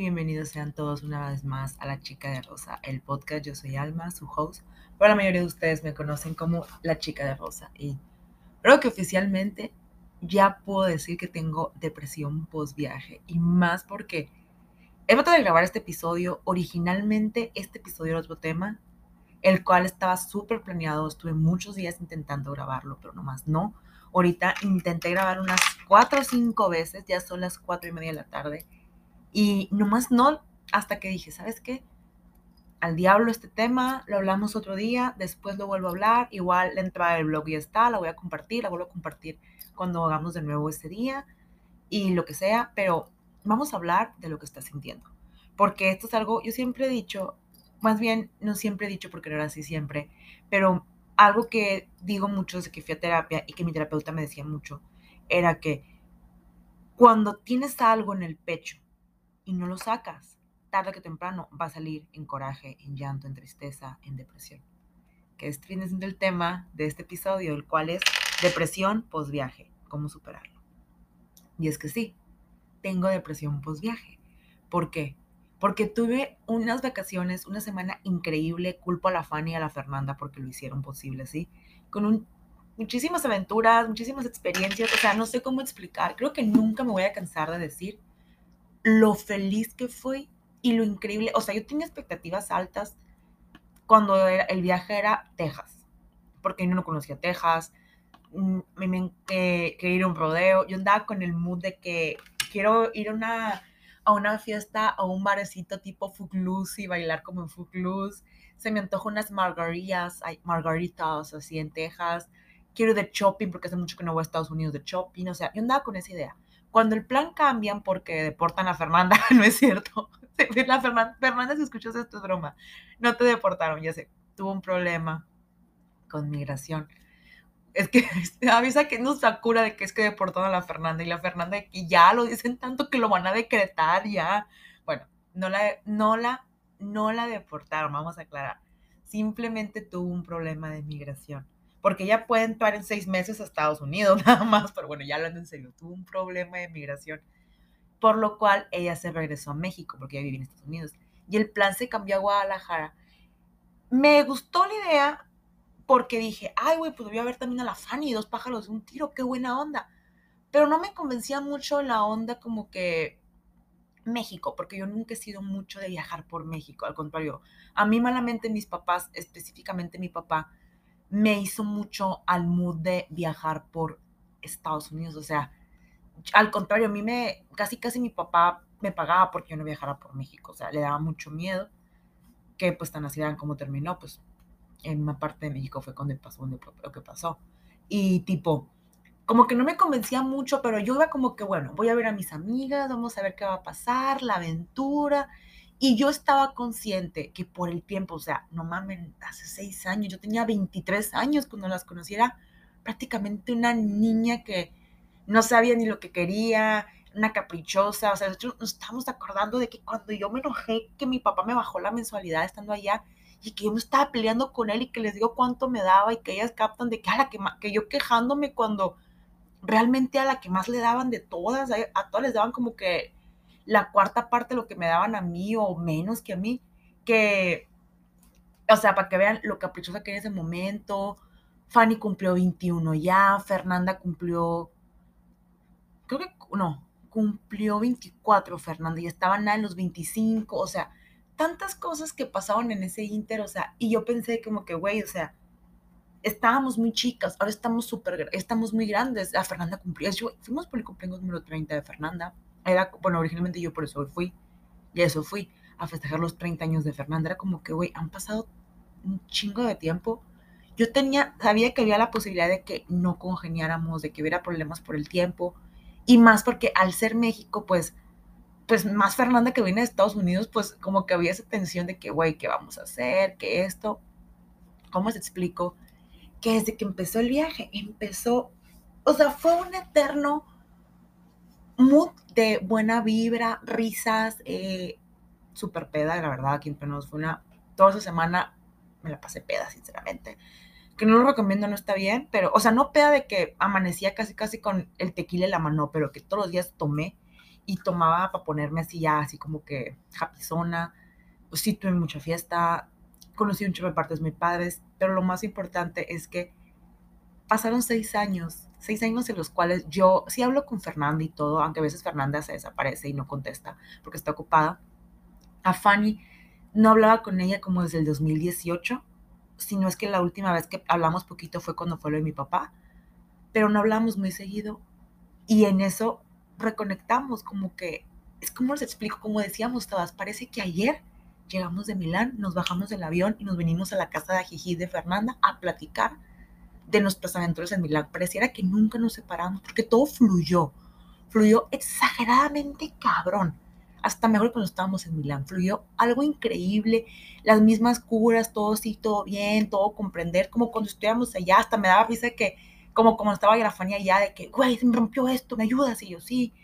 bienvenidos sean todos una vez más a La Chica de Rosa, el podcast. Yo soy Alma, su host, pero la mayoría de ustedes me conocen como La Chica de Rosa. Y creo que oficialmente ya puedo decir que tengo depresión post viaje y más porque he tratado de grabar este episodio. Originalmente este episodio era otro tema, el cual estaba súper planeado. Estuve muchos días intentando grabarlo, pero nomás no. Ahorita intenté grabar unas cuatro o cinco veces, ya son las cuatro y media de la tarde y nomás no, hasta que dije, ¿sabes qué? Al diablo este tema, lo hablamos otro día, después lo vuelvo a hablar, igual la entrada del blog ya está, la voy a compartir, la vuelvo a compartir cuando hagamos de nuevo este día y lo que sea, pero vamos a hablar de lo que estás sintiendo. Porque esto es algo, yo siempre he dicho, más bien no siempre he dicho porque no era así siempre, pero algo que digo mucho desde que fui a terapia y que mi terapeuta me decía mucho, era que cuando tienes algo en el pecho y no lo sacas, tarde que temprano va a salir en coraje, en llanto, en tristeza, en depresión. Que es el tema de este episodio, el cual es depresión post-viaje, cómo superarlo. Y es que sí, tengo depresión post-viaje. ¿Por qué? Porque tuve unas vacaciones, una semana increíble, culpo a la Fanny y a la Fernanda porque lo hicieron posible, ¿sí? Con un, muchísimas aventuras, muchísimas experiencias, o sea, no sé cómo explicar, creo que nunca me voy a cansar de decir lo feliz que fue y lo increíble. O sea, yo tenía expectativas altas cuando el viaje era Texas, porque yo no conocía Texas, mm, me, que, ir a un rodeo. Yo andaba con el mood de que quiero ir a una, a una fiesta, a un barecito tipo Footloose y bailar como en Footloose. Se me antoja unas margaritas, margaritas así en Texas. Quiero ir de shopping porque hace mucho que no voy a Estados Unidos de shopping. O sea, yo andaba con esa idea. Cuando el plan cambian porque deportan a Fernanda, no es cierto. La Fernanda, Fernanda, si escuchas esto es broma. No te deportaron, ya sé. Tuvo un problema con migración. Es que avisa que no se cura de que es que deportaron a la Fernanda y la Fernanda y ya lo dicen tanto que lo van a decretar ya. Bueno, no la, no la, no la deportaron, vamos a aclarar. Simplemente tuvo un problema de migración porque ella puede entrar en seis meses a Estados Unidos nada más, pero bueno, ya hablando en serio, tuvo un problema de migración, por lo cual ella se regresó a México, porque ella vivía en Estados Unidos, y el plan se cambió a Guadalajara. Me gustó la idea porque dije, ay, güey, pues voy a ver también a la Fanny, dos pájaros un tiro, qué buena onda. Pero no me convencía mucho la onda como que México, porque yo nunca he sido mucho de viajar por México, al contrario, a mí malamente mis papás, específicamente mi papá, me hizo mucho al mood de viajar por Estados Unidos. O sea, al contrario, a mí me, casi casi mi papá me pagaba porque yo no viajara por México. O sea, le daba mucho miedo que pues tan así como terminó, pues en una parte de México fue cuando pasó lo que pasó. Y tipo, como que no me convencía mucho, pero yo iba como que, bueno, voy a ver a mis amigas, vamos a ver qué va a pasar, la aventura. Y yo estaba consciente que por el tiempo, o sea, no mames, hace seis años, yo tenía 23 años cuando las conociera, prácticamente una niña que no sabía ni lo que quería, una caprichosa, o sea, nosotros nos estamos acordando de que cuando yo me enojé que mi papá me bajó la mensualidad estando allá y que yo me estaba peleando con él y que les digo cuánto me daba y que ellas captan de que a la que, que yo quejándome cuando realmente a la que más le daban de todas, a todas les daban como que la cuarta parte de lo que me daban a mí o menos que a mí, que, o sea, para que vean lo caprichosa que era ese momento. Fanny cumplió 21 ya, Fernanda cumplió, creo que, no, cumplió 24 Fernanda y estaban en los 25, o sea, tantas cosas que pasaban en ese inter, o sea, y yo pensé como que, güey, o sea, estábamos muy chicas, ahora estamos súper, estamos muy grandes, la Fernanda cumplió, fuimos por el cumpleaños número 30 de Fernanda, era, bueno, originalmente yo por eso fui, y eso fui, a festejar los 30 años de Fernanda. Era como que, güey, han pasado un chingo de tiempo. Yo tenía, sabía que había la posibilidad de que no congeniáramos, de que hubiera problemas por el tiempo, y más porque al ser México, pues, pues más Fernanda que viene de Estados Unidos, pues como que había esa tensión de que, güey, ¿qué vamos a hacer? ¿Qué esto? ¿Cómo se explico? Que desde que empezó el viaje, empezó, o sea, fue un eterno mood de buena vibra, risas, eh, súper peda, la verdad, aquí en nos fue una, toda esa semana me la pasé peda, sinceramente. Que no lo recomiendo, no está bien, pero, o sea, no peda de que amanecía casi, casi con el tequila en la mano, pero que todos los días tomé y tomaba para ponerme así ya, así como que japizona. Pues sí, tuve mucha fiesta, conocí un chico de partes muy padres, pero lo más importante es que pasaron seis años, seis años en los cuales yo sí hablo con Fernanda y todo, aunque a veces Fernanda se desaparece y no contesta porque está ocupada. A Fanny no hablaba con ella como desde el 2018, sino es que la última vez que hablamos poquito fue cuando fue lo de mi papá, pero no hablamos muy seguido. Y en eso reconectamos, como que, es como les explico, como decíamos todas, parece que ayer llegamos de Milán, nos bajamos del avión y nos venimos a la casa de Ajijí de Fernanda a platicar de nuestras aventuras en Milán. Pareciera que nunca nos separamos porque todo fluyó, fluyó exageradamente cabrón. Hasta mejor cuando estábamos en Milán, fluyó algo increíble, las mismas curas, todo sí, todo bien, todo comprender, como cuando estuviéramos allá, hasta me daba risa que, como como estaba Grafanía allá, de que, güey, se me rompió esto, ¿me ayudas? Y yo, sí.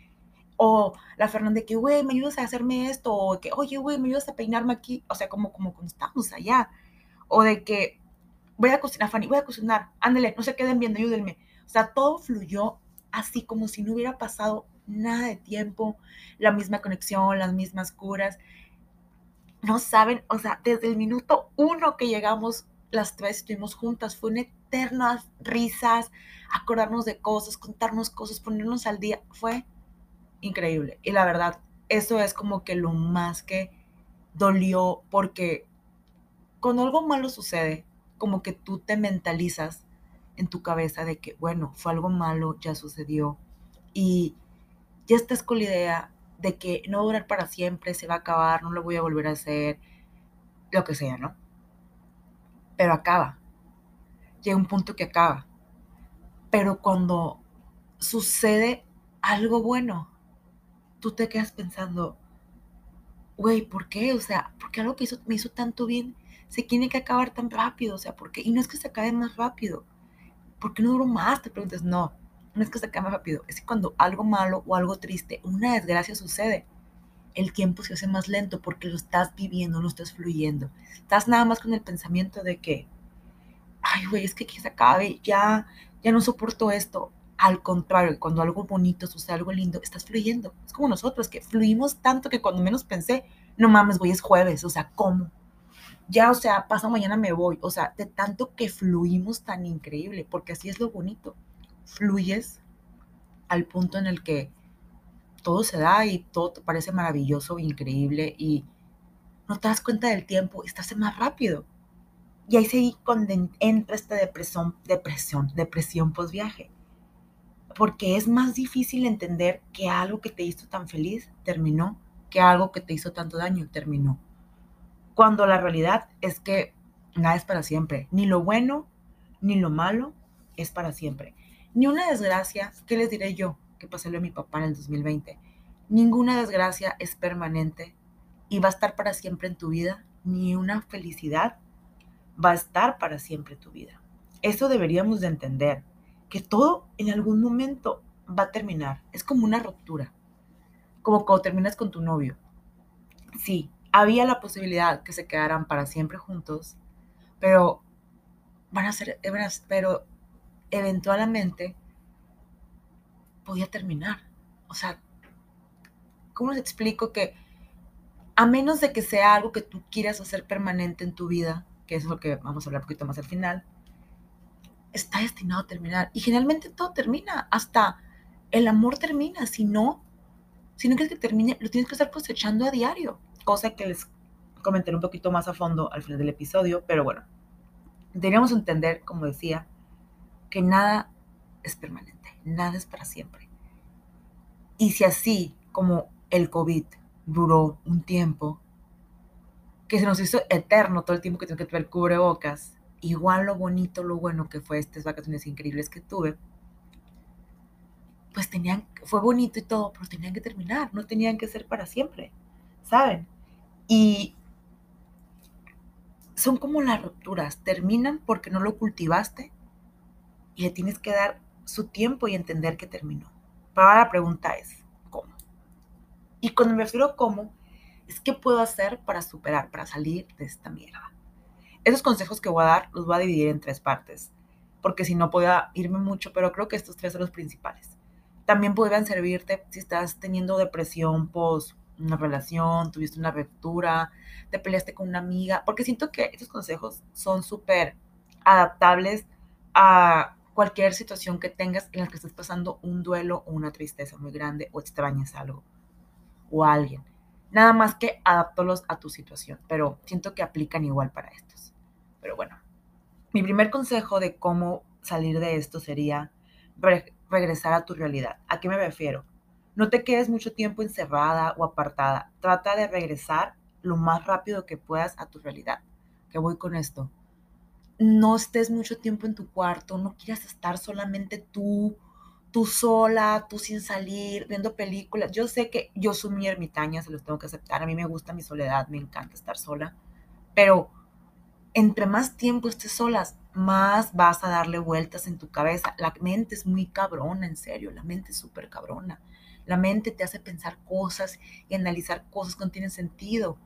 O la Fernanda, que, güey, ¿me ayudas a hacerme esto? O que, oye, güey, ¿me ayudas a peinarme aquí? O sea, como, como cuando estábamos allá. O de que, voy a cocinar, Fanny, voy a cocinar, ándale, no se queden viendo, ayúdenme. O sea, todo fluyó así como si no hubiera pasado nada de tiempo, la misma conexión, las mismas curas. No saben, o sea, desde el minuto uno que llegamos, las tres estuvimos juntas, fue una eternas risas, acordarnos de cosas, contarnos cosas, ponernos al día, fue increíble. Y la verdad, eso es como que lo más que dolió, porque cuando algo malo sucede, como que tú te mentalizas en tu cabeza de que, bueno, fue algo malo, ya sucedió. Y ya estás con la idea de que no va a durar para siempre, se va a acabar, no lo voy a volver a hacer, lo que sea, ¿no? Pero acaba. Llega un punto que acaba. Pero cuando sucede algo bueno, tú te quedas pensando, güey, ¿por qué? O sea, ¿por qué algo que hizo, me hizo tanto bien se tiene que acabar tan rápido? O sea, ¿por qué? Y no es que se acabe más rápido. ¿Por qué no duró más? Te preguntas, no, no es que se acabe más rápido. Es que cuando algo malo o algo triste, una desgracia sucede, el tiempo se hace más lento porque lo estás viviendo, no estás fluyendo. Estás nada más con el pensamiento de que, ay, güey, es que que se acabe, ya, ya no soporto esto. Al contrario, cuando algo bonito sucede, algo lindo, estás fluyendo. Es como nosotros, que fluimos tanto que cuando menos pensé, no mames, güey, es jueves, o sea, ¿cómo? Ya, o sea, pasa mañana me voy, o sea, de tanto que fluimos tan increíble, porque así es lo bonito. Fluyes al punto en el que todo se da y todo te parece maravilloso, increíble y no te das cuenta del tiempo estás más rápido. Y ahí seguí cuando entra esta depresión, depresión, depresión post viaje porque es más difícil entender que algo que te hizo tan feliz terminó, que algo que te hizo tanto daño terminó. Cuando la realidad es que nada es para siempre, ni lo bueno ni lo malo es para siempre. Ni una desgracia, ¿qué les diré yo? Que lo de mi papá en el 2020. Ninguna desgracia es permanente y va a estar para siempre en tu vida, ni una felicidad va a estar para siempre en tu vida. Eso deberíamos de entender que todo en algún momento va a terminar. Es como una ruptura, como cuando terminas con tu novio. Sí, había la posibilidad que se quedaran para siempre juntos, pero van a ser, pero eventualmente podía terminar. O sea, ¿cómo les explico que a menos de que sea algo que tú quieras hacer permanente en tu vida, que es lo que vamos a hablar un poquito más al final, está destinado a terminar. Y generalmente todo termina, hasta el amor termina. Si no, si no quieres que termine, lo tienes que estar cosechando a diario. Cosa que les comentaré un poquito más a fondo al final del episodio. Pero bueno, deberíamos entender, como decía, que nada es permanente, nada es para siempre. Y si así como el COVID duró un tiempo, que se nos hizo eterno todo el tiempo que tengo que tener cubrebocas, igual lo bonito, lo bueno que fue estas vacaciones increíbles que tuve, pues tenían, fue bonito y todo, pero tenían que terminar, no tenían que ser para siempre, ¿saben? Y son como las rupturas, terminan porque no lo cultivaste y le tienes que dar su tiempo y entender que terminó. Pero ahora la pregunta es, ¿cómo? Y cuando me refiero a cómo, es qué puedo hacer para superar, para salir de esta mierda. Esos consejos que voy a dar los voy a dividir en tres partes, porque si no puedo irme mucho, pero creo que estos tres son los principales. También podrían servirte si estás teniendo depresión post una relación, tuviste una ruptura, te peleaste con una amiga, porque siento que estos consejos son súper adaptables a cualquier situación que tengas en la que estés pasando un duelo o una tristeza muy grande o extrañas algo o alguien. Nada más que adaptarlos a tu situación, pero siento que aplican igual para estos. Pero bueno, mi primer consejo de cómo salir de esto sería regresar a tu realidad. ¿A qué me refiero? No te quedes mucho tiempo encerrada o apartada. Trata de regresar lo más rápido que puedas a tu realidad. ¿Qué voy con esto? No estés mucho tiempo en tu cuarto, no quieras estar solamente tú, tú sola, tú sin salir, viendo películas. Yo sé que yo soy muy ermitaña, se los tengo que aceptar. A mí me gusta mi soledad, me encanta estar sola. Pero entre más tiempo estés solas, más vas a darle vueltas en tu cabeza. La mente es muy cabrona, en serio, la mente es súper cabrona. La mente te hace pensar cosas y analizar cosas que no tienen sentido.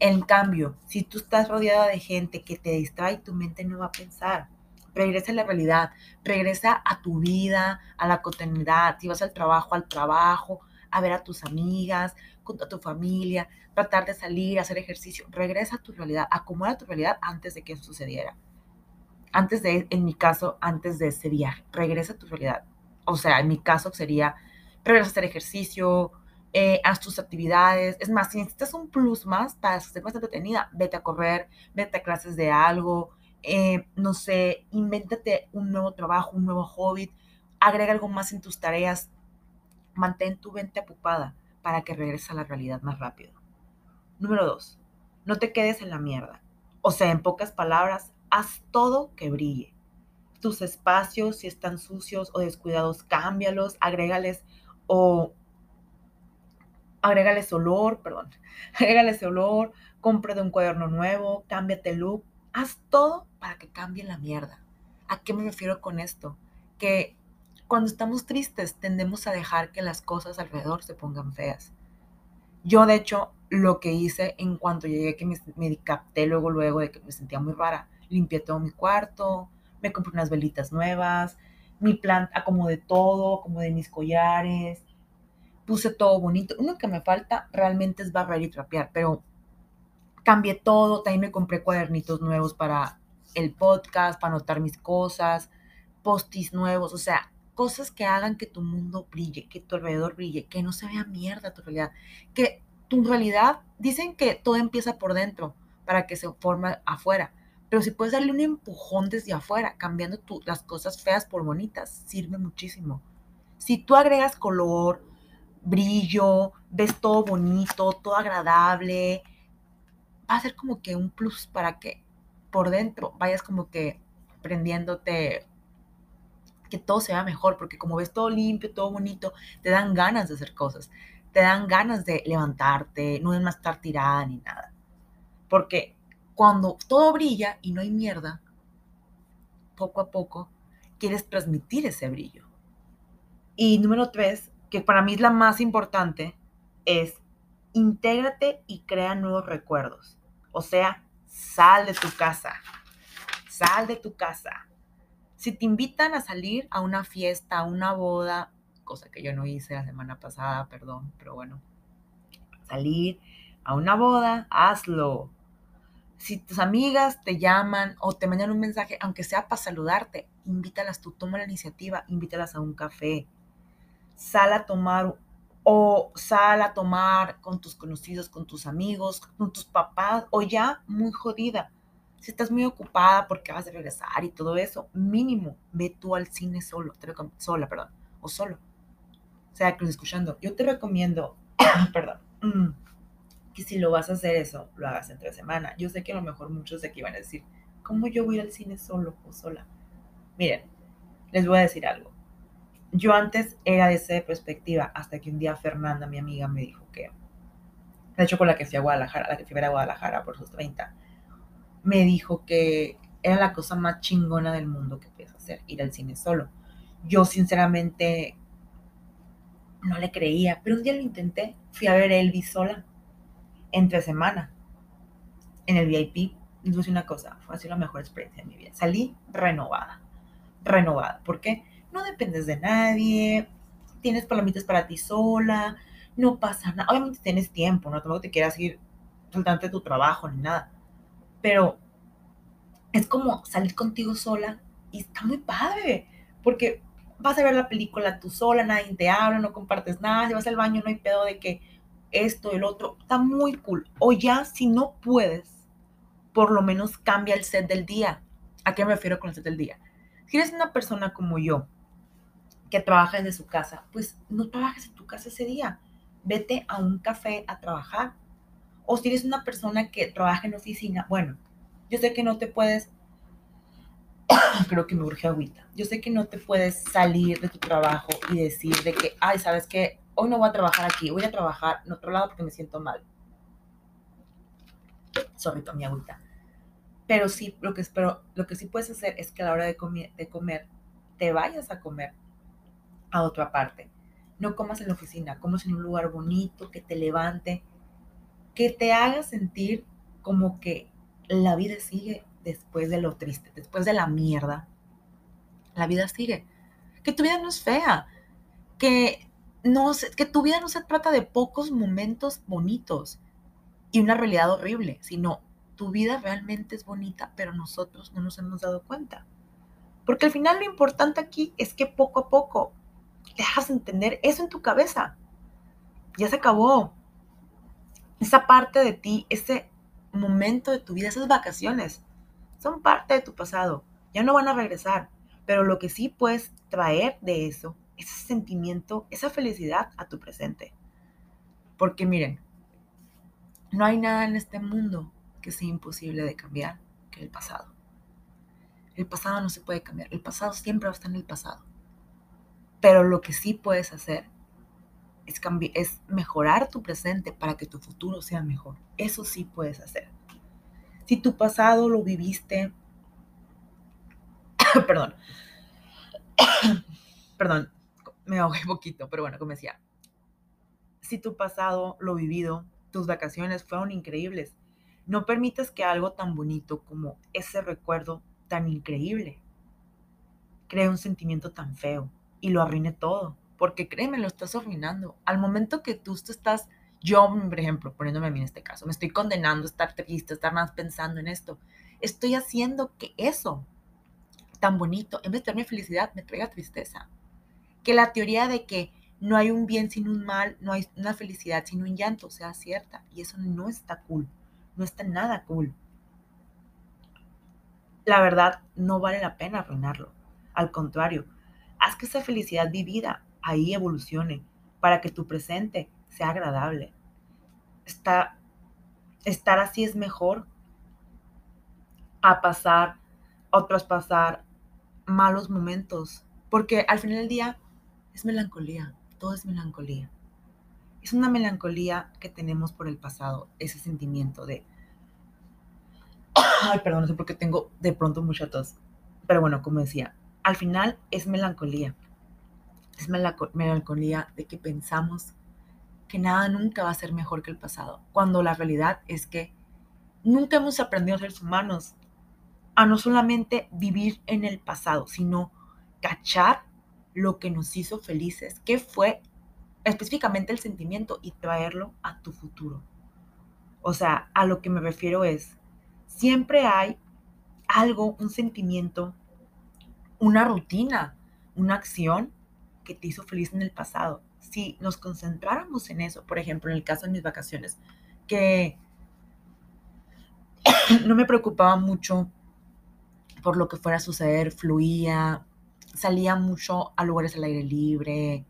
En cambio, si tú estás rodeada de gente que te distrae, tu mente no va a pensar. Regresa a la realidad, regresa a tu vida, a la cotidianidad. Si vas al trabajo, al trabajo, a ver a tus amigas, a tu familia, tratar de salir, hacer ejercicio. Regresa a tu realidad, acomoda tu realidad antes de que sucediera. Antes de, en mi caso, antes de ese viaje, regresa a tu realidad. O sea, en mi caso sería regresa a hacer ejercicio, eh, haz tus actividades. Es más, si necesitas un plus más para ser más entretenida, vete a correr, vete a clases de algo, eh, no sé, invéntate un nuevo trabajo, un nuevo hobby, agrega algo más en tus tareas, mantén tu mente ocupada para que regreses a la realidad más rápido. Número dos, no te quedes en la mierda. O sea, en pocas palabras, haz todo que brille. Tus espacios, si están sucios o descuidados, cámbialos, agrégales o agrégales olor, perdón, agrégales olor, de un cuaderno nuevo, cámbiate el look, haz todo para que cambie la mierda. ¿A qué me refiero con esto? Que cuando estamos tristes tendemos a dejar que las cosas alrededor se pongan feas. Yo, de hecho, lo que hice en cuanto llegué, que me, me capté luego, luego de que me sentía muy rara, limpié todo mi cuarto, me compré unas velitas nuevas, mi plan, acomodé todo, acomodé mis collares, puse todo bonito. Uno que me falta realmente es barrer y trapear, pero cambié todo, también me compré cuadernitos nuevos para el podcast, para anotar mis cosas, postis nuevos, o sea, cosas que hagan que tu mundo brille, que tu alrededor brille, que no se vea mierda tu realidad, que tu realidad, dicen que todo empieza por dentro para que se forme afuera. Pero si puedes darle un empujón desde afuera, cambiando las cosas feas por bonitas, sirve muchísimo. Si tú agregas color, brillo, ves todo bonito, todo agradable, va a ser como que un plus para que por dentro vayas como que prendiéndote que todo sea mejor, porque como ves todo limpio, todo bonito, te dan ganas de hacer cosas, te dan ganas de levantarte, no es más estar tirada ni nada. Porque cuando todo brilla y no hay mierda, poco a poco quieres transmitir ese brillo. Y número tres, que para mí es la más importante, es intégrate y crea nuevos recuerdos. O sea, sal de tu casa. Sal de tu casa. Si te invitan a salir a una fiesta, a una boda, cosa que yo no hice la semana pasada, perdón, pero bueno, salir a una boda, hazlo si tus amigas te llaman o te mandan un mensaje, aunque sea para saludarte, invítalas tú, toma la iniciativa, invítalas a un café, sal a tomar o sal a tomar con tus conocidos, con tus amigos, con tus papás, o ya muy jodida. Si estás muy ocupada porque vas a regresar y todo eso, mínimo, ve tú al cine solo, sola, perdón, o solo. O sea, escuchando. Yo te recomiendo, perdón, mm, si lo vas a hacer eso, lo hagas entre semana. Yo sé que a lo mejor muchos de aquí van a decir, ¿cómo yo voy al cine solo o sola? Miren, les voy a decir algo. Yo antes era de esa perspectiva hasta que un día Fernanda, mi amiga, me dijo que, de hecho con la que fui a Guadalajara, la que fui a Guadalajara por sus 30, me dijo que era la cosa más chingona del mundo que puedes hacer, ir al cine solo. Yo sinceramente no le creía, pero un día lo intenté, fui a ver Elvis sola entre semana en el VIP. Les una cosa, fue así la mejor experiencia de mi vida. Salí renovada, renovada. ¿Por qué? No dependes de nadie, tienes palomitas para ti sola, no pasa nada. Obviamente tienes tiempo, no tampoco te quieras ir saltante de tu trabajo ni nada. Pero es como salir contigo sola y está muy padre, porque vas a ver la película tú sola, nadie te habla, no compartes nada, vas al baño no hay pedo de que esto, el otro, está muy cool. O ya, si no puedes, por lo menos cambia el set del día. ¿A qué me refiero con el set del día? Si eres una persona como yo, que trabaja desde su casa, pues no trabajes en tu casa ese día. Vete a un café a trabajar. O si eres una persona que trabaja en oficina, bueno, yo sé que no te puedes, creo que me urge agüita, yo sé que no te puedes salir de tu trabajo y decir de que, ay, ¿sabes qué? Hoy no voy a trabajar aquí, voy a trabajar en otro lado porque me siento mal. Sorry, mi agüita. Pero sí, lo que, espero, lo que sí puedes hacer es que a la hora de, de comer, te vayas a comer a otra parte. No comas en la oficina, comas en un lugar bonito, que te levante, que te haga sentir como que la vida sigue después de lo triste, después de la mierda. La vida sigue. Que tu vida no es fea, que, no, que tu vida no se trata de pocos momentos bonitos y una realidad horrible, sino tu vida realmente es bonita, pero nosotros no nos hemos dado cuenta. Porque al final lo importante aquí es que poco a poco dejas entender eso en tu cabeza. Ya se acabó. Esa parte de ti, ese momento de tu vida, esas vacaciones, son parte de tu pasado. Ya no van a regresar. Pero lo que sí puedes traer de eso, ese sentimiento, esa felicidad a tu presente. Porque miren, no hay nada en este mundo que sea imposible de cambiar que el pasado. El pasado no se puede cambiar. El pasado siempre va a estar en el pasado. Pero lo que sí puedes hacer es, es mejorar tu presente para que tu futuro sea mejor. Eso sí puedes hacer. Si tu pasado lo viviste, perdón, perdón, me ahogué poquito, pero bueno, como decía, si tu pasado lo vivido, tus vacaciones fueron increíbles, no permitas que algo tan bonito como ese recuerdo tan increíble cree un sentimiento tan feo y lo arruine todo. Porque créeme, lo estás arruinando. Al momento que tú te estás, yo, por ejemplo, poniéndome a mí en este caso, me estoy condenando a estar triste, a estar más pensando en esto. Estoy haciendo que eso tan bonito, en vez de darme felicidad, me traiga tristeza. Que la teoría de que no hay un bien sin un mal, no hay una felicidad sin un llanto sea cierta. Y eso no está cool. No está nada cool. La verdad, no vale la pena arruinarlo. Al contrario, Haz que esa felicidad vivida ahí evolucione para que tu presente sea agradable. estar así es mejor a pasar o traspasar malos momentos, porque al final del día es melancolía, todo es melancolía. Es una melancolía que tenemos por el pasado, ese sentimiento de... Ay, perdón, no sé por qué tengo de pronto mucha tos. Pero bueno, como decía, al final es melancolía. Es melancolía de que pensamos que nada nunca va a ser mejor que el pasado, cuando la realidad es que nunca hemos aprendido a ser humanos a no solamente vivir en el pasado, sino cachar lo que nos hizo felices, qué fue específicamente el sentimiento y traerlo a tu futuro. O sea, a lo que me refiero es, siempre hay algo, un sentimiento, una rutina, una acción que te hizo feliz en el pasado. Si nos concentráramos en eso, por ejemplo, en el caso de mis vacaciones, que no me preocupaba mucho por lo que fuera a suceder, fluía, salía mucho a lugares al aire libre,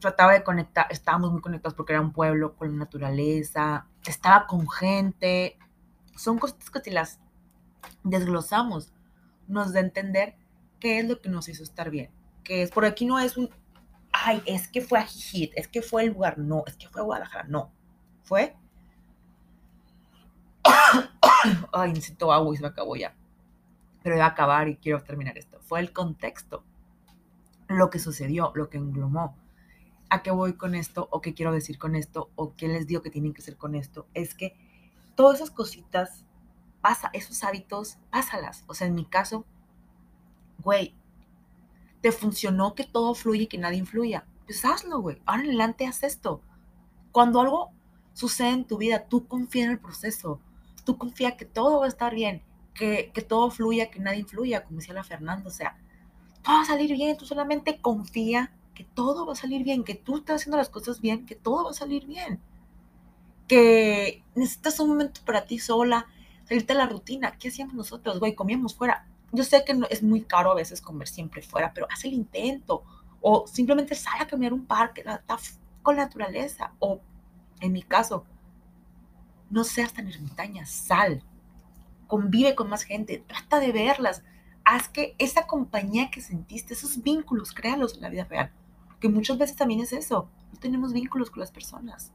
trataba de conectar, estábamos muy conectados porque era un pueblo con la naturaleza, estaba con gente, son cosas que si las desglosamos, nos da a entender qué es lo que nos hizo estar bien. Que es, por aquí no es un, ay, es que fue a Jijit, es que fue el lugar, no, es que fue a Guadalajara, no. Fue, ay, necesito agua y se me acabó ya. Pero a acabar y quiero terminar esto. Fue el contexto, lo que sucedió, lo que englomó. ¿A qué voy con esto? ¿O qué quiero decir con esto? ¿O qué les digo que tienen que hacer con esto? Es que todas esas cositas pasa, esos hábitos, pásalas. O sea, en mi caso, güey, te funcionó que todo fluya y que nadie influya. Pues hazlo, güey. Ahora en adelante haz esto. Cuando algo sucede en tu vida, tú confía en el proceso. Tú confía que todo va a estar bien, que, todo fluya, que nadie influya, como decía la Fernanda. O sea, todo va a salir bien. Tú solamente confía que todo va a salir bien, que tú estás haciendo las cosas bien, que todo va a salir bien. Que necesitas un momento para ti sola, salirte de la rutina. ¿Qué hacíamos nosotros, güey? Comíamos fuera. Yo sé que es muy caro a veces comer siempre fuera, pero haz el intento. O simplemente sal a caminar un parque, está con la naturaleza. O, en mi caso, no seas tan ermitaña, sal. Convive con más gente, trata de verlas. Haz que esa compañía que sentiste, esos vínculos, créalos en la vida real. Que muchas veces también es eso. No tenemos vínculos con las personas.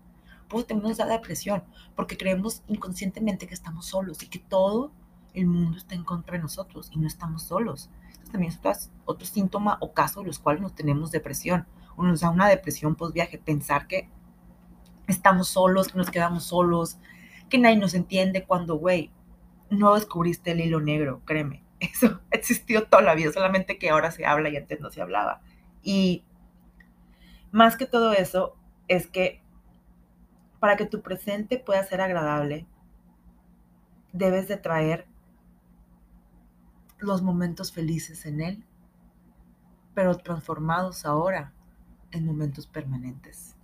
Pues tenemos la depresión, porque creemos inconscientemente que estamos solos y que todo el mundo está en contra de nosotros y no estamos solos. Esto también es otro, síntoma o caso de los cuales nos tenemos depresión. O nos da una depresión post viaje, pensar que estamos solos, que nos quedamos solos, que nadie nos entiende cuando, güey, no descubriste el hilo negro, créeme. Eso existió toda la vida, solamente que ahora se habla y antes no se hablaba. Y más que todo eso, es que para que tu presente pueda ser agradable, debes de traer los momentos felices en él, pero transformados ahora en momentos permanentes.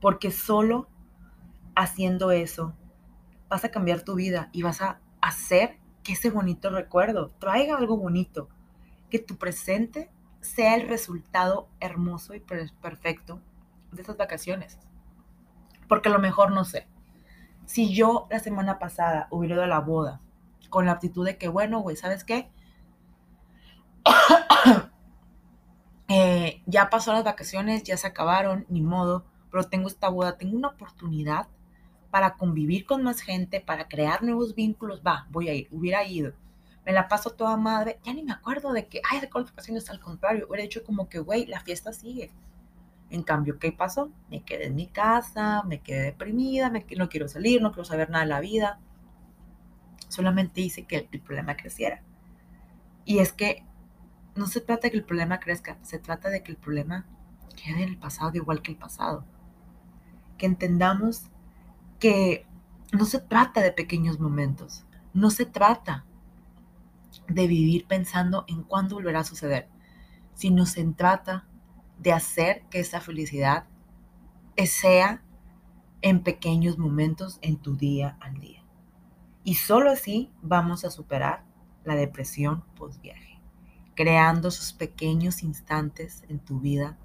Porque solo haciendo eso vas a cambiar tu vida y vas a hacer que ese bonito recuerdo traiga algo bonito, que tu presente sea el resultado hermoso y perfecto de esas vacaciones. Porque a lo mejor no sé. Si yo la semana pasada hubiera ido a la boda con la actitud de que, bueno, güey, ¿sabes qué? Eh, ya pasó las vacaciones, ya se acabaron, ni modo, pero tengo esta boda, tengo una oportunidad para convivir con más gente, para crear nuevos vínculos, va, voy a ir, hubiera ido. Me la paso toda madre, ya ni me acuerdo de que, ay, de vacaciones, al contrario, hubiera dicho como que, güey, la fiesta sigue. En cambio, ¿qué pasó? Me quedé en mi casa, me quedé deprimida, me, no quiero salir, no quiero saber nada de la vida. Solamente hice que el problema creciera. Y es que no se trata de que el problema crezca, se trata de que el problema quede en el pasado igual que el pasado. Que entendamos que no se trata de pequeños momentos, no se trata de vivir pensando en cuándo volverá a suceder, sino se trata de hacer que esa felicidad sea en pequeños momentos en tu día al día. Y solo así vamos a superar la depresión post viaje, creando esos pequeños instantes en tu vida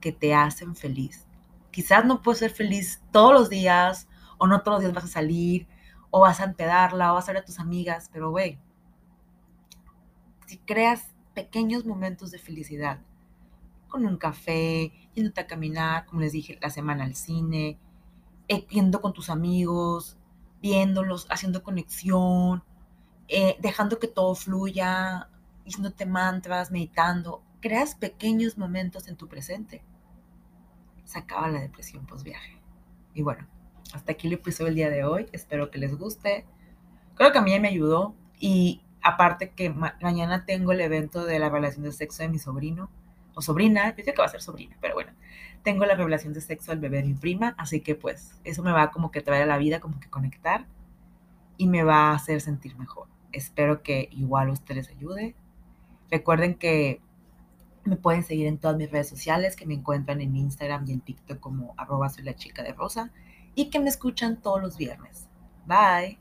que te hacen feliz. Quizás no puedes ser feliz todos los días, o no todos los días vas a salir, o vas a empedarla, o vas a ver a tus amigas, pero güey, si creas pequeños momentos de felicidad, con un café, yéndote a caminar, como les dije, la semana al cine, eh, yendo con tus amigos, viéndolos, haciendo conexión, eh, dejando que todo fluya, diciéndote mantras, meditando. Creas pequeños momentos en tu presente. Se acaba la depresión post viaje. Y bueno, hasta aquí el episodio del día de hoy. Espero que les guste. Creo que a mí me ayudó. Y aparte que mañana tengo el evento de la relación de sexo de mi sobrino o sobrina, yo que va a ser sobrina, pero bueno, tengo la revelación de sexo del bebé de mi prima, así que pues eso me va como que traer a la vida, como que conectar y me va a hacer sentir mejor. Espero que igual a ustedes les ayude. Recuerden que me pueden seguir en todas mis redes sociales, que me encuentran en Instagram y en TikTok como arroba soy la chica de rosa y que me escuchan todos los viernes. Bye.